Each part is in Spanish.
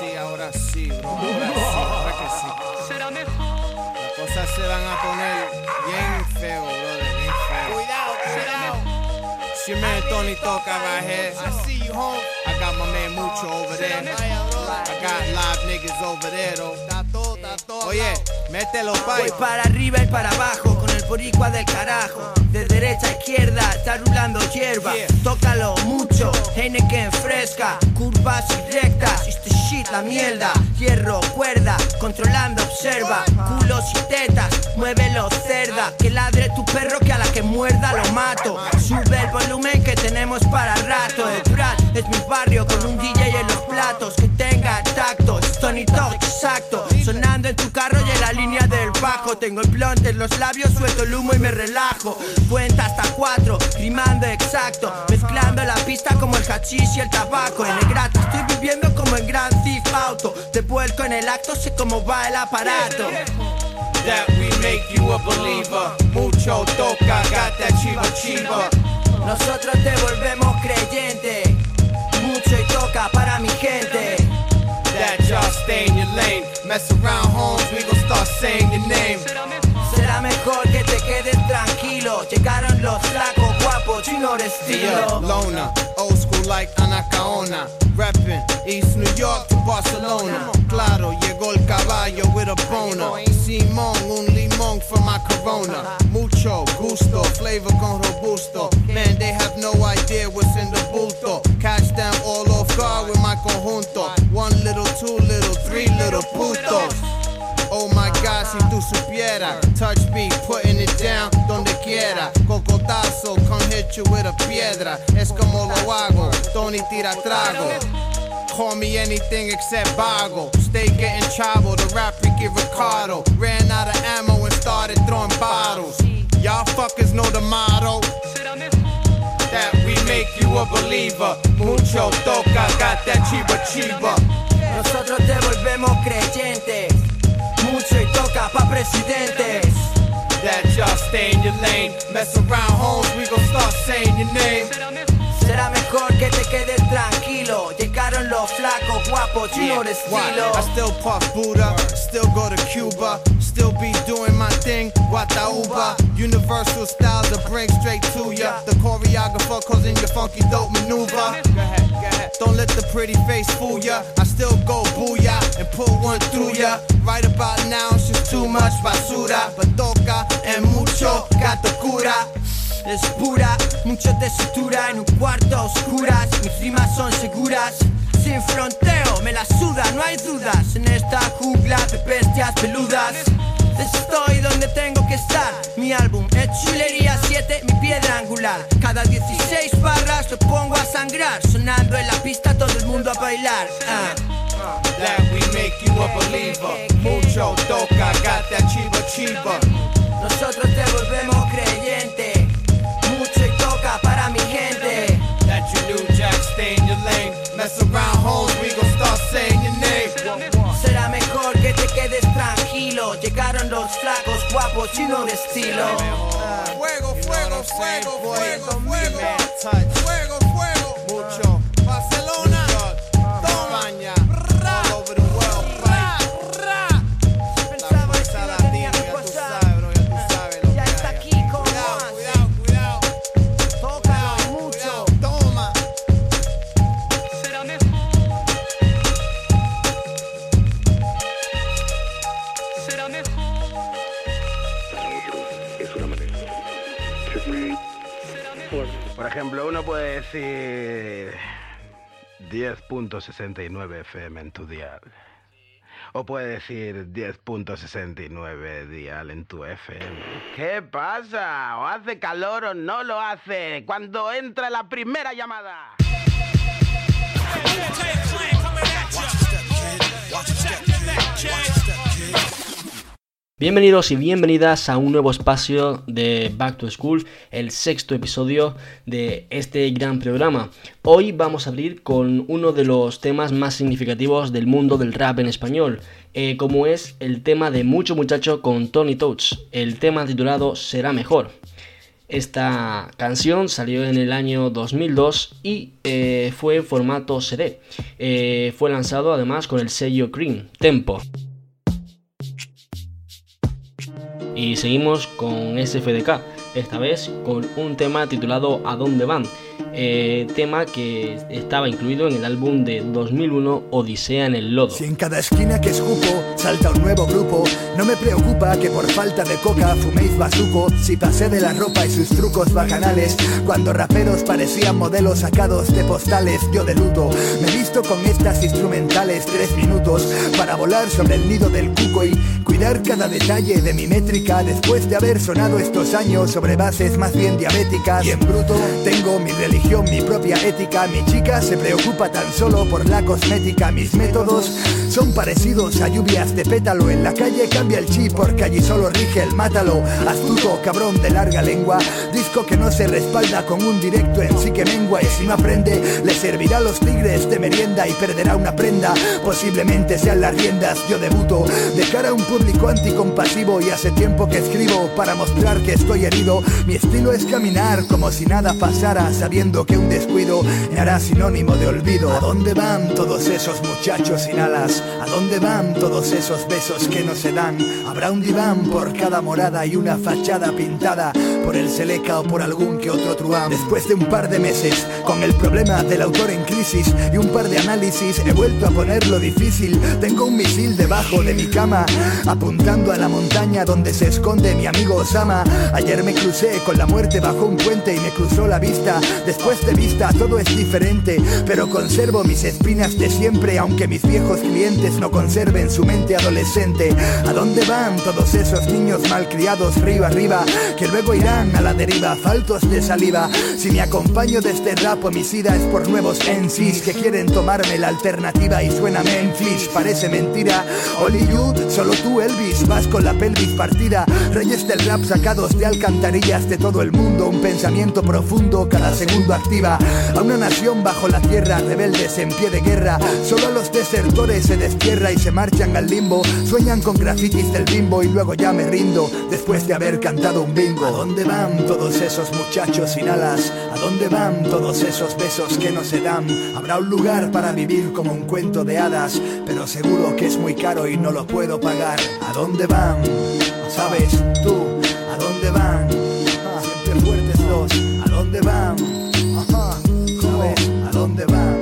sí, ahora sí, bro. Ahora sí, ahora que sí. será mejor, Las cosas se van a poner bien feo, brother, bien feo. Cuidado, cuidado. Your man Tony Toca right here. I see you home. I got my man Mucho over there. I got live niggas over there, though. Oye, mételo, Voy pai. para arriba y para abajo boricua del carajo. De derecha a izquierda está rulando hierba. Tócalo mucho, Heineken fresca. Curvas y rectas, este shit la mierda. Hierro, cuerda, controlando, observa. Culos y tetas, muévelo cerda. Que ladre tu perro que a la que muerda lo mato. Sube el volumen que tenemos para rato. Es mi barrio con un DJ en los platos. Que tenga tacto, Tony Talk, exacto. Sonando en tu carro y en la línea del bajo. Tengo el blonde en los labios, suelto el humo y me relajo. Cuenta hasta cuatro, rimando exacto. Mezclando la pista como el hachís y el tabaco. En el grato estoy viviendo como en Grand Theft Auto. Te vuelco en el acto, sé cómo va el aparato. That we make you a believer. Mucho Toca, that chiva chiva. Nosotros te volvemos creyente. Mucho y toca para mi gente. That y'all stay in your lane. Mess around, homes, we gon' start saying your name. Será mejor, que te quedes tranquilo. Llegaron los flacos guapos, chino de estilo. Lona, old school like Anacaona. Reppin' East New York to Barcelona. Claro, llegó el caballo with a boner. Simón, un limón for my corona. Mucho gusto, flavor con robusto. Man, they have no idea what's in the bulto. Catch them all off guard with my conjunto. One little, two little, three little putos. Oh my god, si tú supieras. Touch beat, putting it down donde quiera. Cocotazo, come hit you with a piedra. Es como lo hago, Tony tira trago. Call me anything except Bago. Stay getting chavo, the rap Ricky Ricardo. Ran out of ammo and started throwing bottles. Y'all fuckers know the motto. That we make you a believer. Mucho toca, got that chiva chiva. Nosotros te volvemos creyentes. Toca. That y'all stay in your lane Mess around homes, we gon' start saying your name será mejor, que te quedes tranquilo. Llegaron los flacos guapos, chino de estilo. I still puff Buddha, still go to Cuba, still be doing my thing, Guatauba. Universal styles that bring straight to ya. The choreographer causing your funky dope maneuver. Go ahead, go ahead. Don't let the pretty face fool ya. I still go booyah and put one through ya. Right about now, it's just too much basura. But toca and mucho gato cura. Es pura, mucho de sutura en un cuarto a oscuras. Mis rimas son seguras. Sin fronteo, me la suda, no hay dudas. En esta jungla de bestias peludas. Estoy donde tengo que estar. Mi álbum es Chulería 7, mi piedra angular. Cada 16 barras lo pongo a sangrar. Sonando en la pista, todo el mundo a bailar. ah. That we make you a believer. Mucho toca, that chiva chiva. Nosotros te volvemos creyente. Chino de estilo. Fuego, fuego, fuego, fuego, fuego. Fuego, fuego. mucho. Barcelona. Por ejemplo, uno puede decir 10.69 FM en tu dial. O puede decir 10.69 dial en tu FM. ¿Qué pasa? ¿O hace calor o no lo hace? Cuando entra la primera llamada. Bienvenidos y bienvenidas a un nuevo espacio de Back to School, el sexto episodio de este gran programa. Hoy vamos a abrir con uno de los temas más significativos del mundo del rap en español, eh, como es el tema de Mucho Muchacho con Tony Touch, el tema titulado Será Mejor. Esta canción salió en el año 2002 y eh, fue en formato CD. Eh, fue lanzado además con el sello Cream, Tempo. Y seguimos con SFDK, esta vez con un tema titulado ¿A dónde van? Eh, tema que estaba incluido en el álbum de 2001 Odisea en el Lodo. Si en cada esquina que escupo salta un nuevo grupo, no me preocupa que por falta de coca fuméis bazuco. Si pasé de la ropa y sus trucos bajanales, cuando raperos parecían modelos sacados de postales, yo de luto. Me visto con estas instrumentales tres minutos para volar sobre el nido del cuco y cuidar cada detalle de mi métrica después de haber sonado estos años sobre bases más bien diabéticas. Y en bruto tengo mi religión, mi propia ética. Mi chica se preocupa tan solo por la cosmética. Mis métodos son parecidos a lluvias de pétalo. En la calle cambia el chip porque allí solo rige el mátalo. Astuto, cabrón de larga lengua. Disco que no se respalda con un directo en sí que mengua. Y si no aprende, le servirá a los tigres de merienda y perderá una prenda. Posiblemente sean las riendas. Yo debuto de cara a un público anticompasivo y hace tiempo que escribo para mostrar que estoy herido. Mi estilo es caminar como si nada pasara, sabiendo que un descuido me hará sinónimo de olvido. ¿A dónde van todos esos muchachos sin alas? ¿A dónde van todos esos besos que no se dan? Habrá un diván por cada morada y una fachada pintada por el Seleca o por algún que otro truán. Después de un par de meses, con el problema del autor en crisis y un par de análisis, he vuelto a ponerlo difícil. Tengo un misil debajo de mi cama, apuntando a la montaña donde se esconde mi amigo Osama. Ayer me crucé con la muerte bajo un puente y me cruzó la vista. Después de vista todo es diferente, pero conservo mis espinas de siempre, aunque mis viejos clientes no conserven su mente adolescente. ¿A dónde van todos esos niños malcriados río arriba, que luego irán a la deriva, faltos de saliva? Si me acompaño de este rap homicida es por nuevos MCs que quieren tomarme la alternativa y suena Memphis, parece mentira. You, solo tú Elvis, vas con la pelvis partida. Reyes del rap sacados de alcantarillas de todo el mundo, un pensamiento profundo cada segundo activa. A una nación bajo la tierra, rebeldes en pie de guerra. Solo los desertores se destierra y se marchan al limbo. Sueñan con grafitis del bimbo y luego ya me rindo después de haber cantado un bingo. ¿A dónde van todos esos muchachos sin alas? ¿A dónde van todos esos besos que no se dan? Habrá un lugar para vivir como un cuento de hadas, pero seguro que es muy caro y no lo puedo pagar. ¿A dónde van? ¿Sabes tú? ¿A dónde van? Siempre fuertes dos. ¿A dónde van? Ajá. ¿Sabes? ¿A dónde?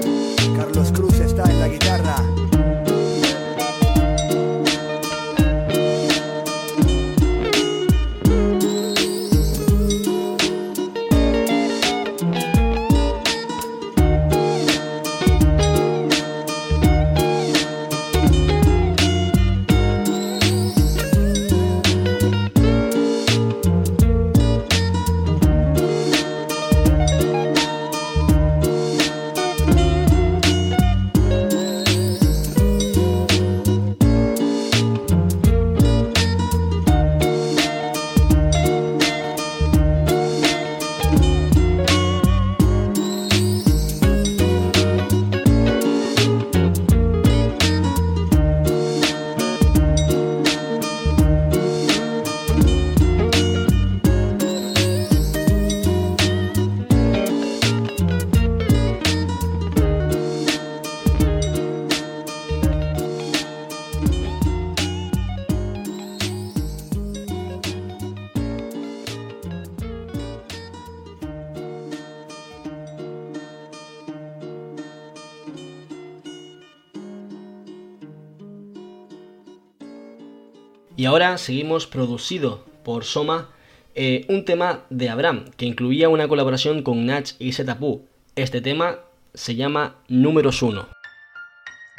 Ahora seguimos producido por Soma eh, un tema de Abraham que incluía una colaboración con Nach y Setapu. Este tema se llama Números 1.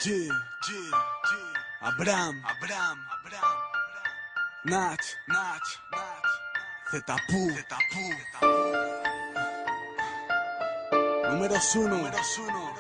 Yeah, yeah, yeah. Abraham, Abraham, Abraham, Nach, Nach, Nach, Zetapu, Zetapu, Números uno, números uno,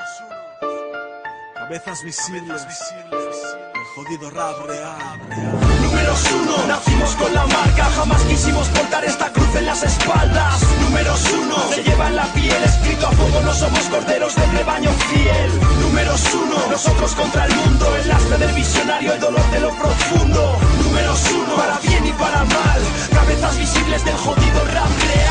cabezas visibles, el jodido rap real, real. Números uno, nacimos con la marca, jamás quisimos portar esta cruz en las espaldas. Números uno, se lleva la piel, escrito a fuego, no somos corderos del rebaño fiel. Números uno, nosotros contra el mundo, el lastre del visionario, el dolor de lo profundo. Números uno, para bien y para mal, cabezas visibles del jodido rap real.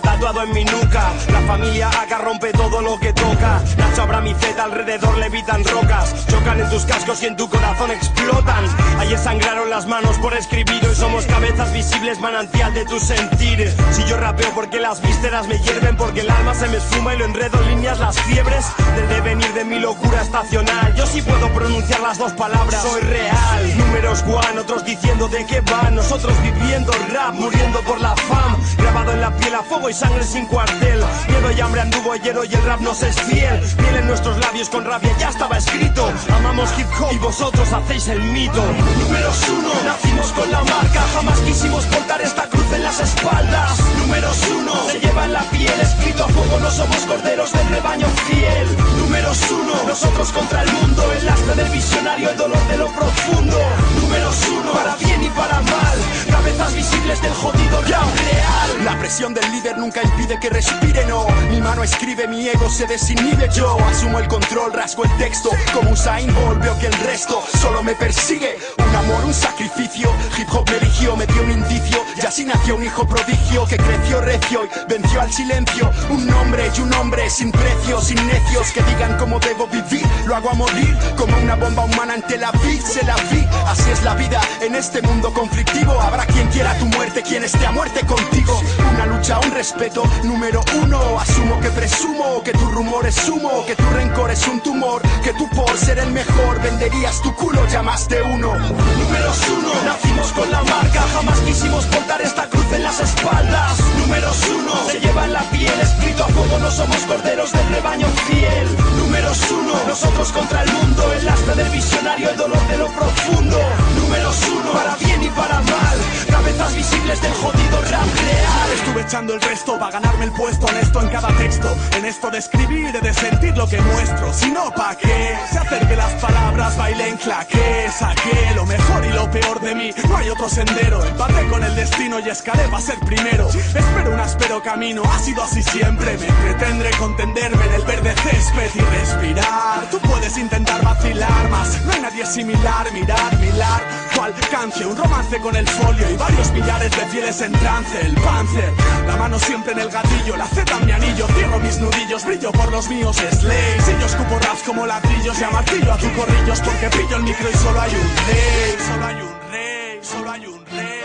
tatuado en mi nuca. La familia acá rompe todo lo que toca. Nacho Abraham y Z alrededor levitan rocas. Chocan en tus cascos y en tu corazón explotan. Ayer sangraron las manos por escribir. Hoy somos cabezas visibles, manantial de tus sentires. Si yo rapeo porque las vísceras me hierven, porque el alma se me esfuma y lo enredo en líneas las fiebres del devenir de mi locura estacional. Yo sí puedo pronunciar las dos palabras. Soy real. Números one, otros diciendo de qué van. Nosotros viviendo rap, muriendo por la fam. Grabado en la piel a fuego y sangre sin cuartel. Miedo y hambre anduvo ayer y el rap nos es fiel. Miel en nuestros labios con rabia ya estaba escrito. Amamos hip hop y vosotros hacéis el mito. Números uno, nacimos con la marca. Jamás quisimos portar esta cruz en las espaldas. Números uno, se lleva en la piel escrito a fuego. No somos corderos del rebaño fiel. Números uno, nosotros contra el mundo. El lastre del visionario, el dolor de lo profundo. Números uno, para bien y para mal. Cabezas visibles del jodido rap real. La presión del líder nunca impide que respire, no. Mi mano escribe, mi ego se desinhibe. Yo asumo el control, rasgo el texto. Como Usain Bolt, veo que el resto solo me persigue. Un amor, un sacrificio. Hip hop me eligió, me dio un indicio. Y así un hijo prodigio que creció recio y venció al silencio. Un nombre y un hombre sin precio, sin necios que digan cómo debo vivir. Lo hago a morir como una bomba humana ante la vi, se la vi. Así es la vida en este mundo conflictivo. Habrá quien quiera tu muerte, quien esté a muerte contigo. Una lucha, un respeto, número uno. Asumo que presumo que tu rumor es humo, que tu rencor es un tumor, que tú por ser el mejor venderías tu culo, llamaste uno. Números uno, nacimos con la marca, jamás quisimos portar esta cruz en las espaldas. Números uno, se lleva en la piel escrito a fuego, no somos corderos del rebaño fiel. Números uno, nosotros contra el mundo, el lastre del visionario, el dolor de lo profundo. Números uno, para bien y para mal, cabezas visibles del jodido rap real. Estuve echando el resto para ganarme el puesto honesto en cada texto. En esto de escribir de sentir lo que muestro. Si no, ¿pa' qué? Se hacer que las palabras bailen claqué. Saqué lo mejor y lo peor de mí. No hay otro sendero. Empaté con el destino y escalé para ser primero. Espero un áspero camino. Ha sido así siempre. Me entretendré con tenderme en el verde césped y respirar. Tú puedes intentar vacilar más. No hay nadie similar. Mirar, mirar. Cual canje. Un romance con el folio y varios millares de fieles en trance. El panzer. La mano siempre en el gatillo. La Z en mi anillo. Cierro mis nudillos. Brillo por los míos. Slay. Si yo escupo raps como ladrillos. Y a martillo a tu corrillos. Porque pillo el micro y solo hay un rey. Solo hay un rey. Solo hay un rey.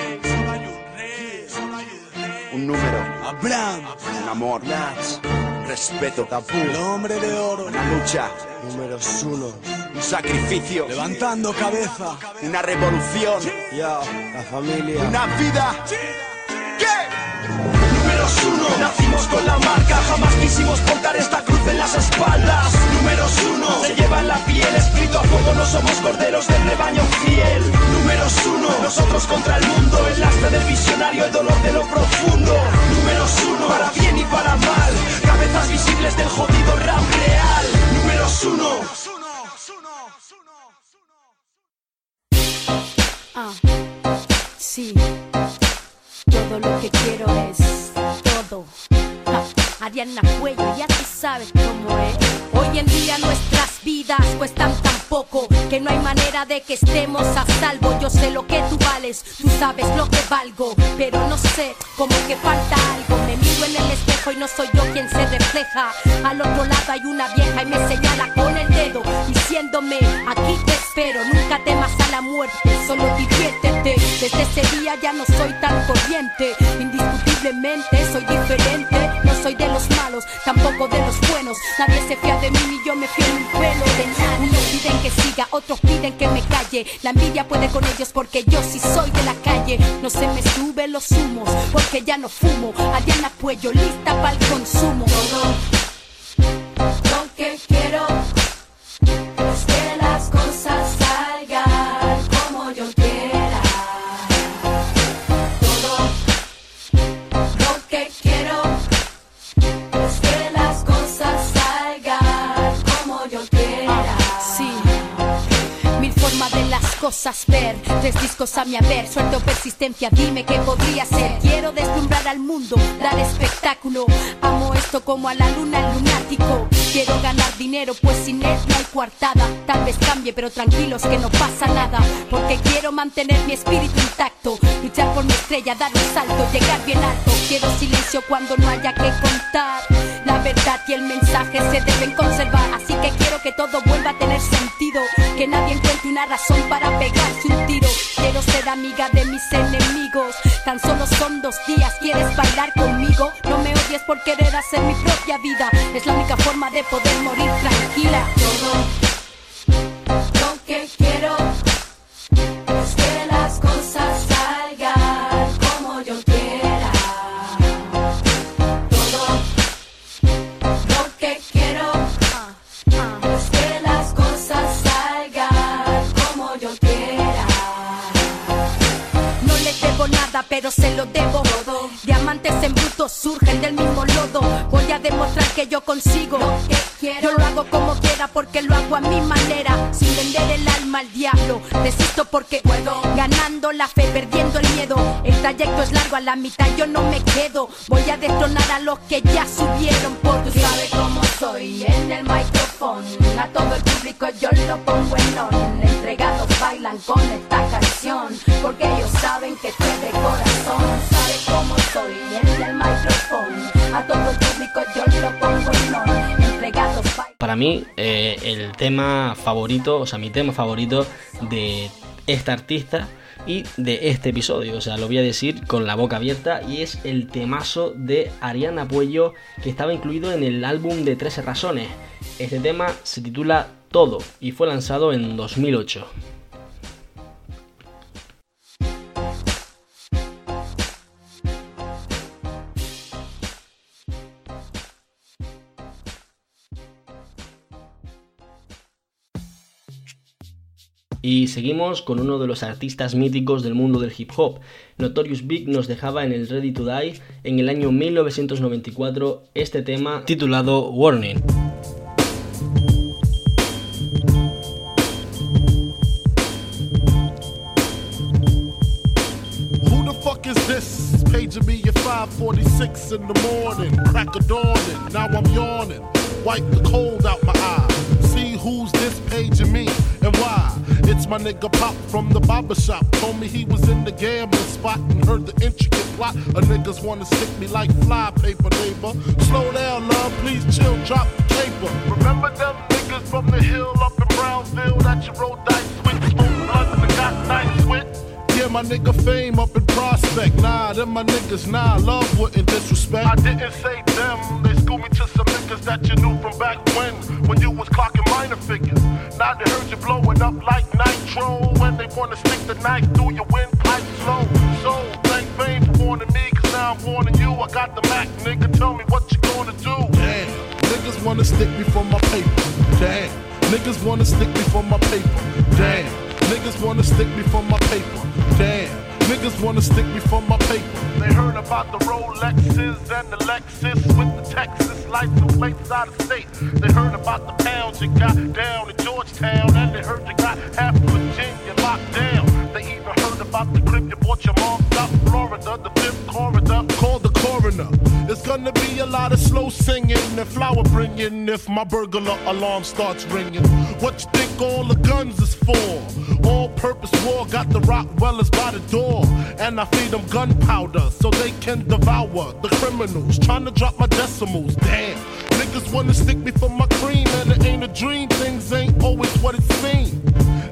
Un número, Abraham. un amor, respeto, El hombre de oro. una lucha, números uno, un sacrificio, Levantando cabeza. una revolución, la familia. una vida. Números uno, nacimos con la marca, jamás quisimos portar esta cruz en las espaldas. Números uno, se lleva la piel escrito a fuego, no somos corderos del rebaño fiel. Números uno, nosotros contra el mundo, el lastre del visionario, el dolor de lo profundo. Números uno, para bien y para mal, cabezas visibles del jodido rap real. Números uno. Ah, sí. Todo lo que quiero es todo. Ariana Cuello, ya tú sabes cómo es. Hoy en día nuestras vidas cuestan tan poco que no hay manera de que estemos a salvo. Yo sé lo que tú vales, tú sabes lo que valgo, pero no sé, como que falta algo. Me miro en el espejo y no soy yo quien se refleja. Al otro lado hay una vieja y me señala con el dedo, diciéndome, aquí te espero, nunca temas a la muerte, solo diviértete. Desde ese día ya no soy tan corriente, indiscutiblemente soy diferente. Soy de los malos, tampoco de los buenos. Nadie se fía de mí ni yo me fío en un pelo de nadie. Unos piden que siga, otros piden que me calle. La envidia puede con ellos porque yo sí soy de la calle. No se me suben los humos porque ya no fumo. Ariana Puello lista para el consumo. Todo lo que quiero cosas ver, tres discos a mi haber, suerte o persistencia, dime qué podría ser. Quiero deslumbrar al mundo, dar espectáculo. Amo esto como a la luna el lunático. Quiero ganar dinero, pues sin él no hay coartada. Tal vez cambie, pero tranquilos que no pasa nada. Porque quiero mantener mi espíritu intacto. Luchar por mi estrella, dar un salto, llegar bien alto. Quiero silencio cuando no haya que contar. La verdad y el mensaje se deben conservar. Así que quiero que todo vuelva a tener sentido. Que nadie encuentre una razón para pegarse un tiro. Quiero ser amiga de mis enemigos. Tan solo son dos días, ¿quieres bailar conmigo? No me odies por querer hacer mi propia vida. Es la única forma de poder morir tranquila. Todo lo que quiero pero se lo debo. Diamantes en bruto surgen del mismo lodo. Demostrar que yo consigo lo que quiero. Yo lo hago como quiera porque lo hago a mi manera. Sin vender el alma al diablo. Resisto porque puedo. Ganando la fe, perdiendo el miedo. El trayecto es largo, a la mitad yo no me quedo. Voy a destronar a los que ya subieron. Porque tú sabes cómo soy en el micrófono. A todo el público yo lo pongo en on. Entregados bailan con esta canción. Porque ellos saben que estoy de corazón. Sabes cómo soy en el micrófono. Para mí, eh, el tema favorito, o sea, mi tema favorito de esta artista y de este episodio, o sea, lo voy a decir con la boca abierta y es el temazo de Ariana Puello que estaba incluido en el álbum de 13 razones. Este tema se titula Todo y fue lanzado en 2008. Y seguimos con uno de los artistas míticos del mundo del hip hop. Notorious Big nos dejaba en el Ready to Die en el año 1994 este tema titulado Warning. Who the fuck is this? Paging me at 546 in the morning. Crack dawning, now I'm yawning. Wipe the cold out my. See who's this me my nigga Pop from the barber shop. Told me he was in the gambling spot and heard the intricate plot. A niggas wanna stick me like fly paper, neighbor. Slow down, love, please chill, drop the paper. Remember them niggas from the hill up in Brownsville that you rolled dice with? Smoke blunts and got nice with? Yeah, my nigga fame up in prospect. Nah, them my niggas, nah, love wouldn't disrespect. I didn't say them, they schooled me to some niggas that you knew from back when, when you was clocking they heard you blowing up like nitro, when they wanna stick the knife through your windpipe slow. So, thank fame for warning me, cause now I'm warning you. I got the Mac, nigga, tell me what you gonna do. Damn, niggas wanna stick me for my paper. Damn, niggas wanna stick me for my paper. Damn. Niggas wanna stick me for my paper. Damn. Niggas wanna stick me for my paper. They heard about the Rolexes and the Lexus with the Texas license plates out of state. They heard about the pounds you got down in Georgetown, and they heard you got half Virginia locked down. About the crib you bought your mom out Florida, the fifth corridor. Call the coroner. It's gonna be a lot of slow singing and flower bringing if my burglar alarm starts ringing. What you think all the guns is for? All purpose war got the Rockwellers by the door. And I feed them gunpowder so they can devour the criminals. Trying to drop my decimals. Damn. Niggas wanna stick me for my cream, and it ain't a dream. Things ain't always what it seems.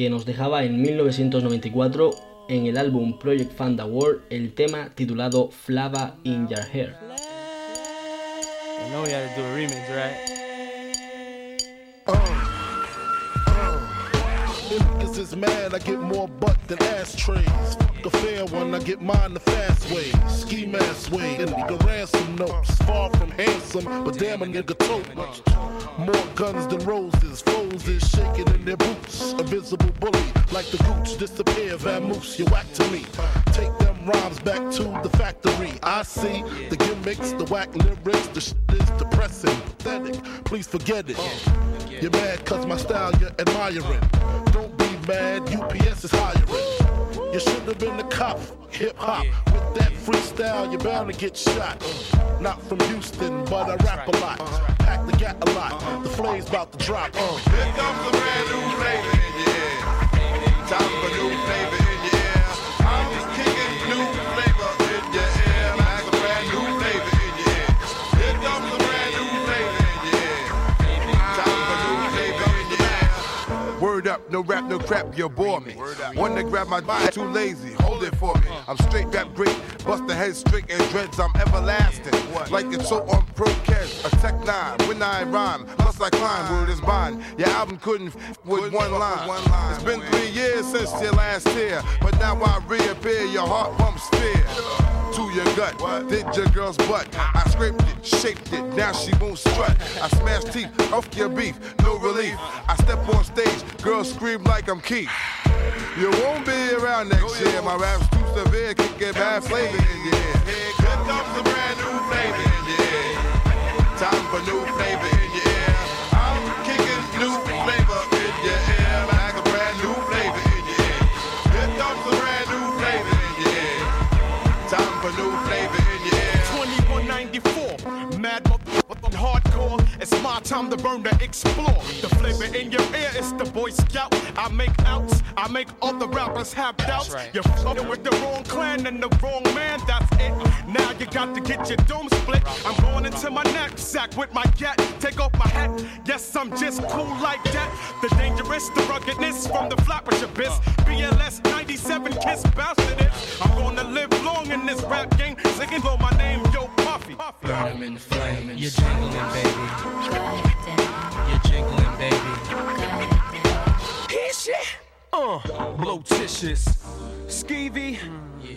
que nos dejaba en 1994 en el álbum Project Fanda World el tema titulado Flava in Your Hair. You know we had to do a remix, right? Niggas is mad, I get more butt than ashtrays. Fuck a fair one, I get mine the fast way. Ski mask way, and nigga ransom notes. Far from handsome, but damn a nigga tote much. More guns than roses, foes is shaking in their boots. A visible bully, like the gooch, disappear, vamoose, you whack to me. Take them rhymes back to the factory. I see the gimmicks, the whack lyrics, the shit is depressing, pathetic. Please forget it. You're mad cause my style you're admiring. Don't be mad, UPS is hiring. You should have been the cop, hip hop. With that freestyle, you're bound to get shot. Uh-huh. Not from Houston, but I rap a lot. Pack the gat a lot. The flame's about to drop. Here comes a brand new flavor no rap, no crap, you bore me. One to grab my mind, too lazy, hold it for me. I'm straight rap great, bust the head straight and dreads, I'm everlasting. Like it's so on Procast, a tech nine, when I rhyme, plus I climb, word is bond. Your album couldn't f- with one line. It's been three years since your last tear, but now I reappear, your heart pumps fear. To your gut, did your girl's butt. I scraped it, shaped it, now she won't strut. I smashed teeth off your beef, no relief. I step on stage, girls scream like I'm Keith. You won't be around next year. My rap's too severe, kick get bad flavor in your ear. Here comes a brand new flavor in your. Time for new flavor It's my time to burn to explore. The flavor in your ear is the Boy Scout. I make outs, I make all the rappers have doubts. You're fucking with the wrong clan and the wrong man, that's it. Now you got to get your dome split. I'm going into my knapsack with my gat. Take off my hat. Yes, I'm just cool like that. The dangerous, the ruggedness from the flatbush abyss. BLS 97 kiss this. I'm gonna live long in this rap game. Singing blow my name, Puffy. Burn 'em in the flame. You're jingling, baby. You're jingling, baby. Hit shit. Uh, blotitious, skeevy,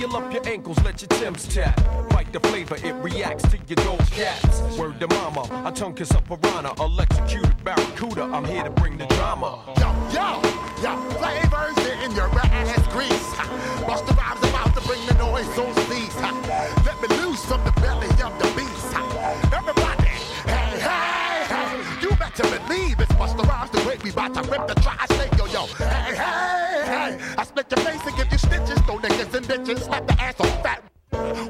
Oil up your ankles, let your Timbs tap. Bite the flavor, it reacts to your gold caps. Word to mama, I tongue kiss a piranha, electrocuted barracuda. I'm here to bring the drama. Yo, yo, yo, flavors in your ass grease. Bust the rhymes about to bring the noise on cease. Let me loose from the belly of the beast. Everybody, hey, hey, hey. You better believe it's Busta Rhymes the great. We about to rip the tri-state, yo, yo. Hey, hey, hey. I split your face and give you stitches. Throw niggas and bitches. Slap the ass on fat.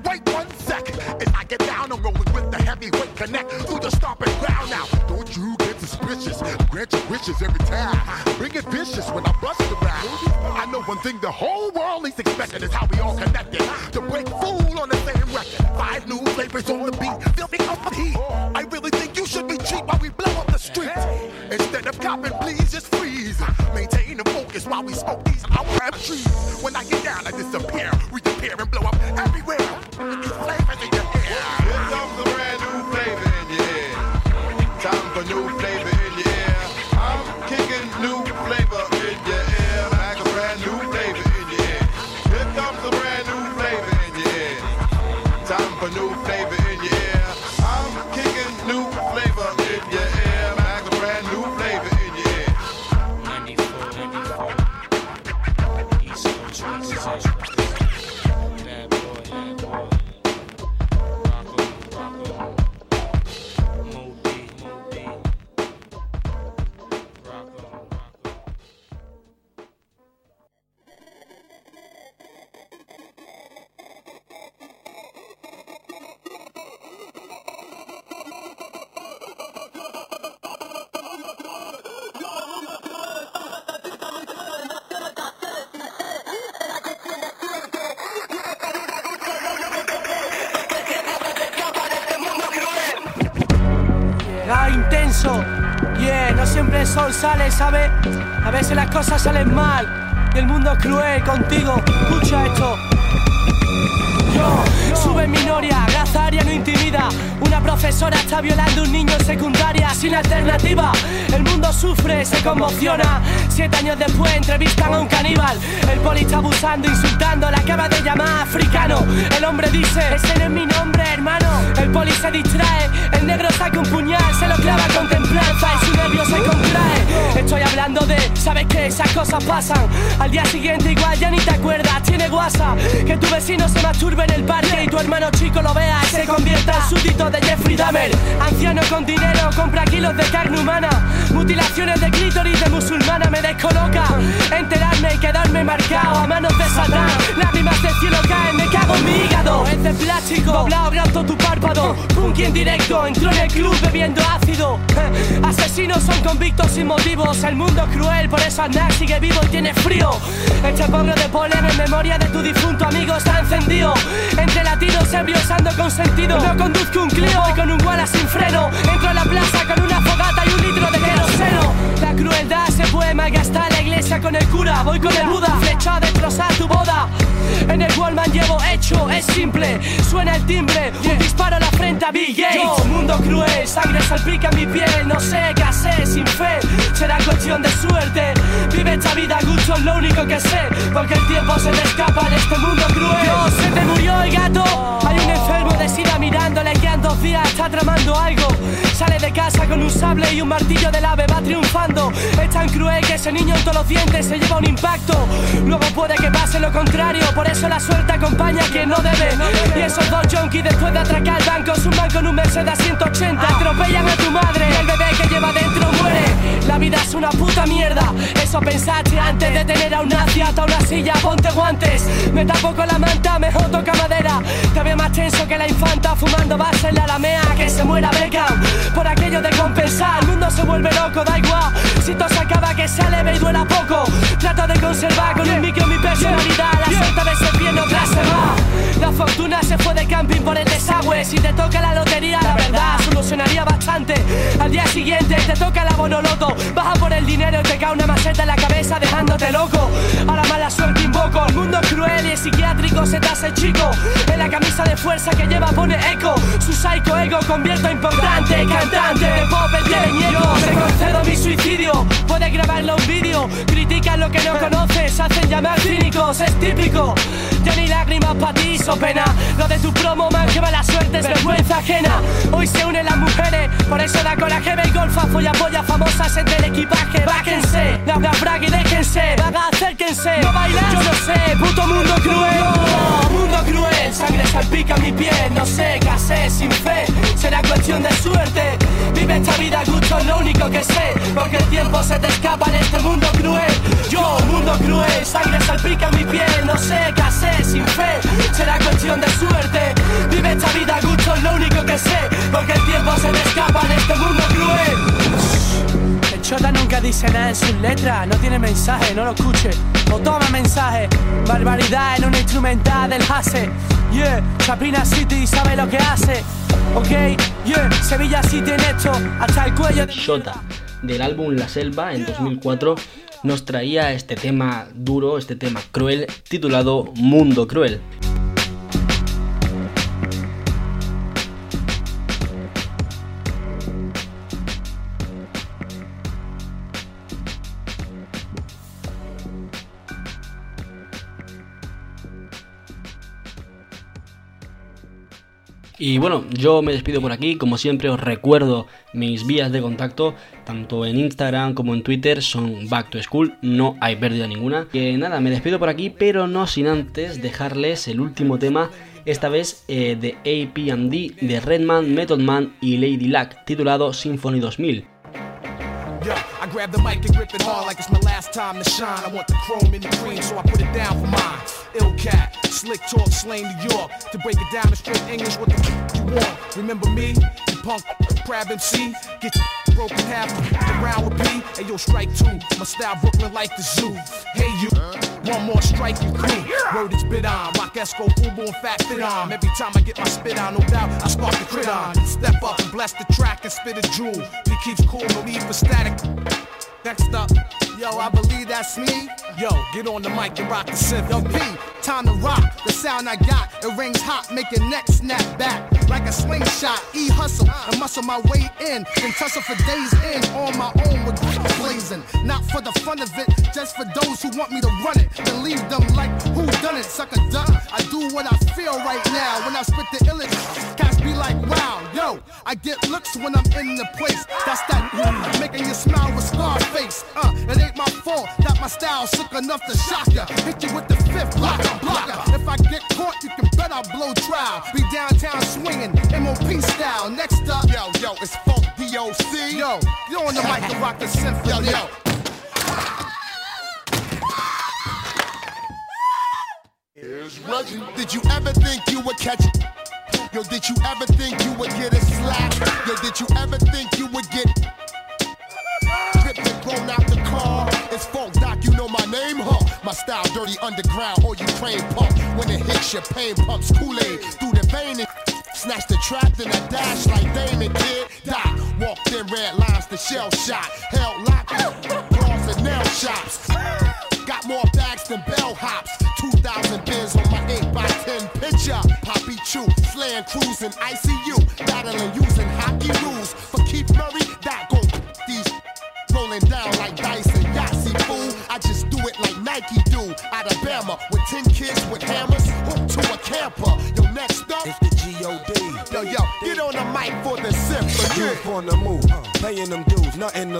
Wait one second. As I get down, I'm rolling with the heavyweight connect through the stomping ground now. Don't you get suspicious. Grant your wishes every time. Bring it vicious when I bust the around. I know one thing the whole world is expecting is how we all connected. To break fool on the same record. Five new flavors on the beat. Me up the heat. I really think you should be cheap while we blow up the street. Instead of copping, please just freeze. Maintain focus while we smoke these our trees. When I get down, I disappear. reappear, and blow up everywhere. Intenso. Yeah, no siempre el sol sale, ¿sabes? A veces las cosas salen mal. Y el mundo es cruel contigo. Escucha esto. Yo, sube minoria, raza aria no intimida. Una profesora está violando un niño en secundaria sin alternativa. El mundo sufre, se conmociona. Siete años después entrevistan a un caníbal. El poli está abusando, insultando, la acaba de llamar africano. El hombre dice, ese no es mi nombre, hermano. El poli se distrae, el negro saca un puñal, se lo clava con templanza y su nervio se contrae. Estoy hablando de, ¿sabes qué? Esas cosas pasan. Al día siguiente igual ya ni te acuerdas, tiene guasa. Que tu vecino se masturbe en el parque y tu hermano chico lo vea se convierta en súbdito de Jeffrey Dahmer. Anciano con dinero, compra kilos de carne humana. Mutilaciones de clítoris de musulmana descoloca. Enterarme y quedarme marcado a manos de Satán. Lágrimas del cielo caen, me cago en mi hígado. Es de plástico, doblado abierto tu párpado. Punky en directo, entró en el club bebiendo ácido. Asesinos son convictos sin motivos. El mundo es cruel, por eso Aznar sigue vivo y tiene frío. Este pobre de polen en memoria de tu difunto amigo está encendido. Entre latinos ebrios ando con sentido. No conduzco un Clio y con un Wallace sin freno. Entro a la plaza con una fogata y un litro de queroseno. La crueldad se puede malgastar la iglesia con el cura. Voy con el Buda, flecha a destrozar tu boda. En el Wallman llevo hecho, es simple. Suena el timbre, un disparo a la frente a Bill Gates. Yo, mundo cruel, sangre salpica mi piel. No sé qué hacer sin fe, será cuestión de suerte. Vive esta vida a gusto, es lo único que sé. Porque el tiempo se me escapa en este mundo cruel. Dios, se te murió el gato. Hay un enfermo de sida mirándole que en dos días está tramando algo. Sale de casa con un sable y un martillo del ave, va triunfando. Es tan cruel que ese niño en todos los dientes se lleva un impacto. Luego puede que pase lo contrario, por eso la suerte acompaña a quien no debe. Y esos dos junkies después de atracar el banco, suman con un Mercedes 180. Atropellan a tu madre el bebé que lleva dentro muere. La vida es una puta mierda, eso pensaste antes de tener a un nazi hasta una silla, ponte guantes. Me tapo con la manta, mejor toca madera. Te veo más tenso que la infanta fumando base en la alamea. Que se muera Beckham por aquello de compensar. El mundo se vuelve loco, da igual. Si todo se acaba, que se leve y duela poco. Trato de conservar con un micro mi personalidad. La suerte de ser bien otra se va. La fortuna se fue de camping por el desagüe. Si te toca la lotería, la verdad solucionaría bastante. Al día siguiente te toca la bonoloto. Baja por el dinero y te cae una maceta en la cabeza dejándote loco. A la mala suerte invoco. El mundo es cruel y es psiquiátrico se te hace chico. En la camisa de fuerza que lleva pone eco. Su psycho ego convierto a importante. Cantante de pop el teleñeco. Se concedo mi suicidio. Puedes grabarlo un vídeo. Critican lo que no conoces. Hacen llamar cínicos. Es típico. Ya ni lágrimas para ti so pena. Lo de tu promo man que va la suerte es vergüenza ajena. Hoy se unen las mujeres. Por eso da coraje ve golfa. Folla polla famosas entre el equipaje. Báquense. La bla brag y déjense. Vaga acérquense. No bailas. Yo no sé. Puto mundo cruel. Sangre salpica mi piel. No sé hacer sin fe. Será cuestión de suerte. Vive esta vida a gusto, lo único que sé. Porque el tiempo se te escapa en este mundo cruel. Yo, mundo cruel. Sangre salpica mi piel. No sé hacer sin fe. Será cuestión de suerte. Vive esta vida a gusto, lo único que sé. Porque el tiempo se te escapa en este mundo cruel. El chota nunca dice nada en sus letras, no tiene mensaje, no lo escuche. O toma mensaje, barbaridad en una instrumental del Hase. Yeah, Chapina City sabe lo que hace. Ok, yeah, Sevilla City en esto, hasta el cuello de. Shota, del álbum La Selva en 2004, nos traía este tema duro, este tema cruel, titulado Mundo Cruel. Y bueno, yo me despido por aquí, como siempre os recuerdo mis vías de contacto, tanto en Instagram como en Twitter, son Back to School, no hay pérdida ninguna. Que nada, me despido por aquí, pero no sin antes dejarles el último tema, esta vez eh, de APD, de Redman, Method Man y Lady Luck, titulado Symphony 2000. Yo, I grab the mic and grip it hard like it's my last time to shine. I want the chrome in the green, so I put it down for mine. Ill cat, slick talk, slang New York. To break it down in straight English, what the f- you want? Remember me, the punk crab MC? Get your broken half. around with be, hey yo, strike two. My style Brooklyn like the zoo. Hey you, one more strike you crew. Word is bit on. Rock Esco, Fubu, and Fat Fit on. Every time I get my spit on, no doubt, I spark the crit on. Step up and bless the track and spit a jewel. He keeps cool, no need for static. Next up, yo, I believe that's me. Yo, get on the mic and rock the synth. Yo, P, time to rock. The sound I got, it rings hot, make your neck snap back like a slingshot. E hustle and muscle my way in, then tussle for days in on my own with blazing. Not for the fun of it, just for those who want me to run it. Then leave them like who done it, sucker duck. I do what I feel right now when I spit the illest. Like, wow, yo, I get looks when I'm in the place. That's that making you smile with scar face. Uh, it ain't my fault that my style's sick enough to shock ya. Hit you with the fifth blocker, blocker. If I get caught, you can bet I'll blow trial. Be downtown swinging, MOP style. Next up, Yo, yo, it's Funk DOC. yo, you on the mic to rock the symphony. Yo, yo. Did you ever think you would catch? Yo, did you ever think you would get a slap? Yo, did you ever think you would get stripped and thrown out the car? It's Funk Doc, you know my name, huh? My style dirty underground or Ukraine pump. When it hits your pain pumps Kool-Aid through the vein and snatch the trap, then I dash like Damon kid. Doc walked in red lines, the shell shot, in ICU. Battling using hockey rules. For Keith Murray, that gon' these rolling down like dice and Yahtzee fool. I just do it like Nike do. Alabama with 10 kids with hammers hooked to a camper. Yo, next up. It's the G.O.D. Yo, yo, get on the mic for the symphony. Youth on the move, huh? paying them dudes, nothing to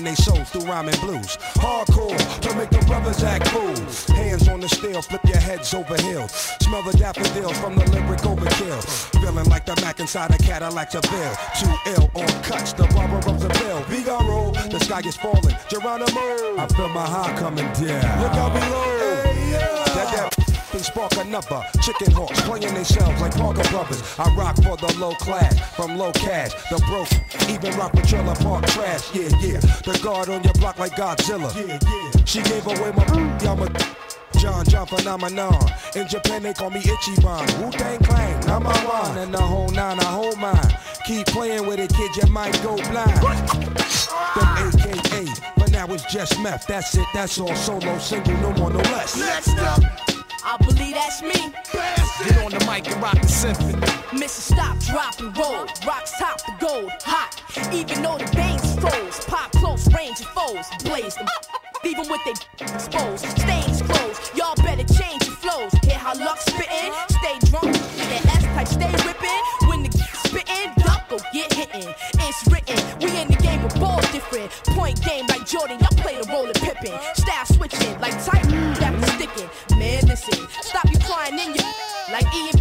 news, bearing they souls through rhyming blues. Hardcore to make the brothers act fools. Hands on the steel, flip your heads over heels. Smell the daffodils from the lyric overkill. Feeling like the Mac inside a Cadillac Seville. Too ill on cuts, the barber of the bill. Vigaro, the sky is falling. Geronimo, I feel my heart coming down. Look out below. That that and spark another. Chicken hawks playing themselves like Parker Brothers. I rock for the low class, from low cash, the broke, even rock with trailer park trash. Yeah, yeah. The guard on your block like Godzilla. Yeah, yeah. She gave away my Yama. John John phenomenon. In Japan they call me Ichiban. Wu Tang Clan, number one, and the whole nine, I hold mine. Keep playing with it, kid, you might go blind. Them AKA, but now it's just meth. That's it, that's all. Solo, single, no more, no less. Next up. I believe that's me. Get on the mic and rock the symphony. Mr. Stop, drop and roll. Rocks top the gold, hot. Even though the veins froze. Pop close range of foes. Blaze them. Leave them with they exposed. Stains closed. Y'all better change your flows. Hear how luck spittin'? Stay drunk. That S type stay whippin'. When the spittin', duck go get hittin'. It's written. We in the game with ball different. Point game like Jordan. Y'all play the role of like EMP's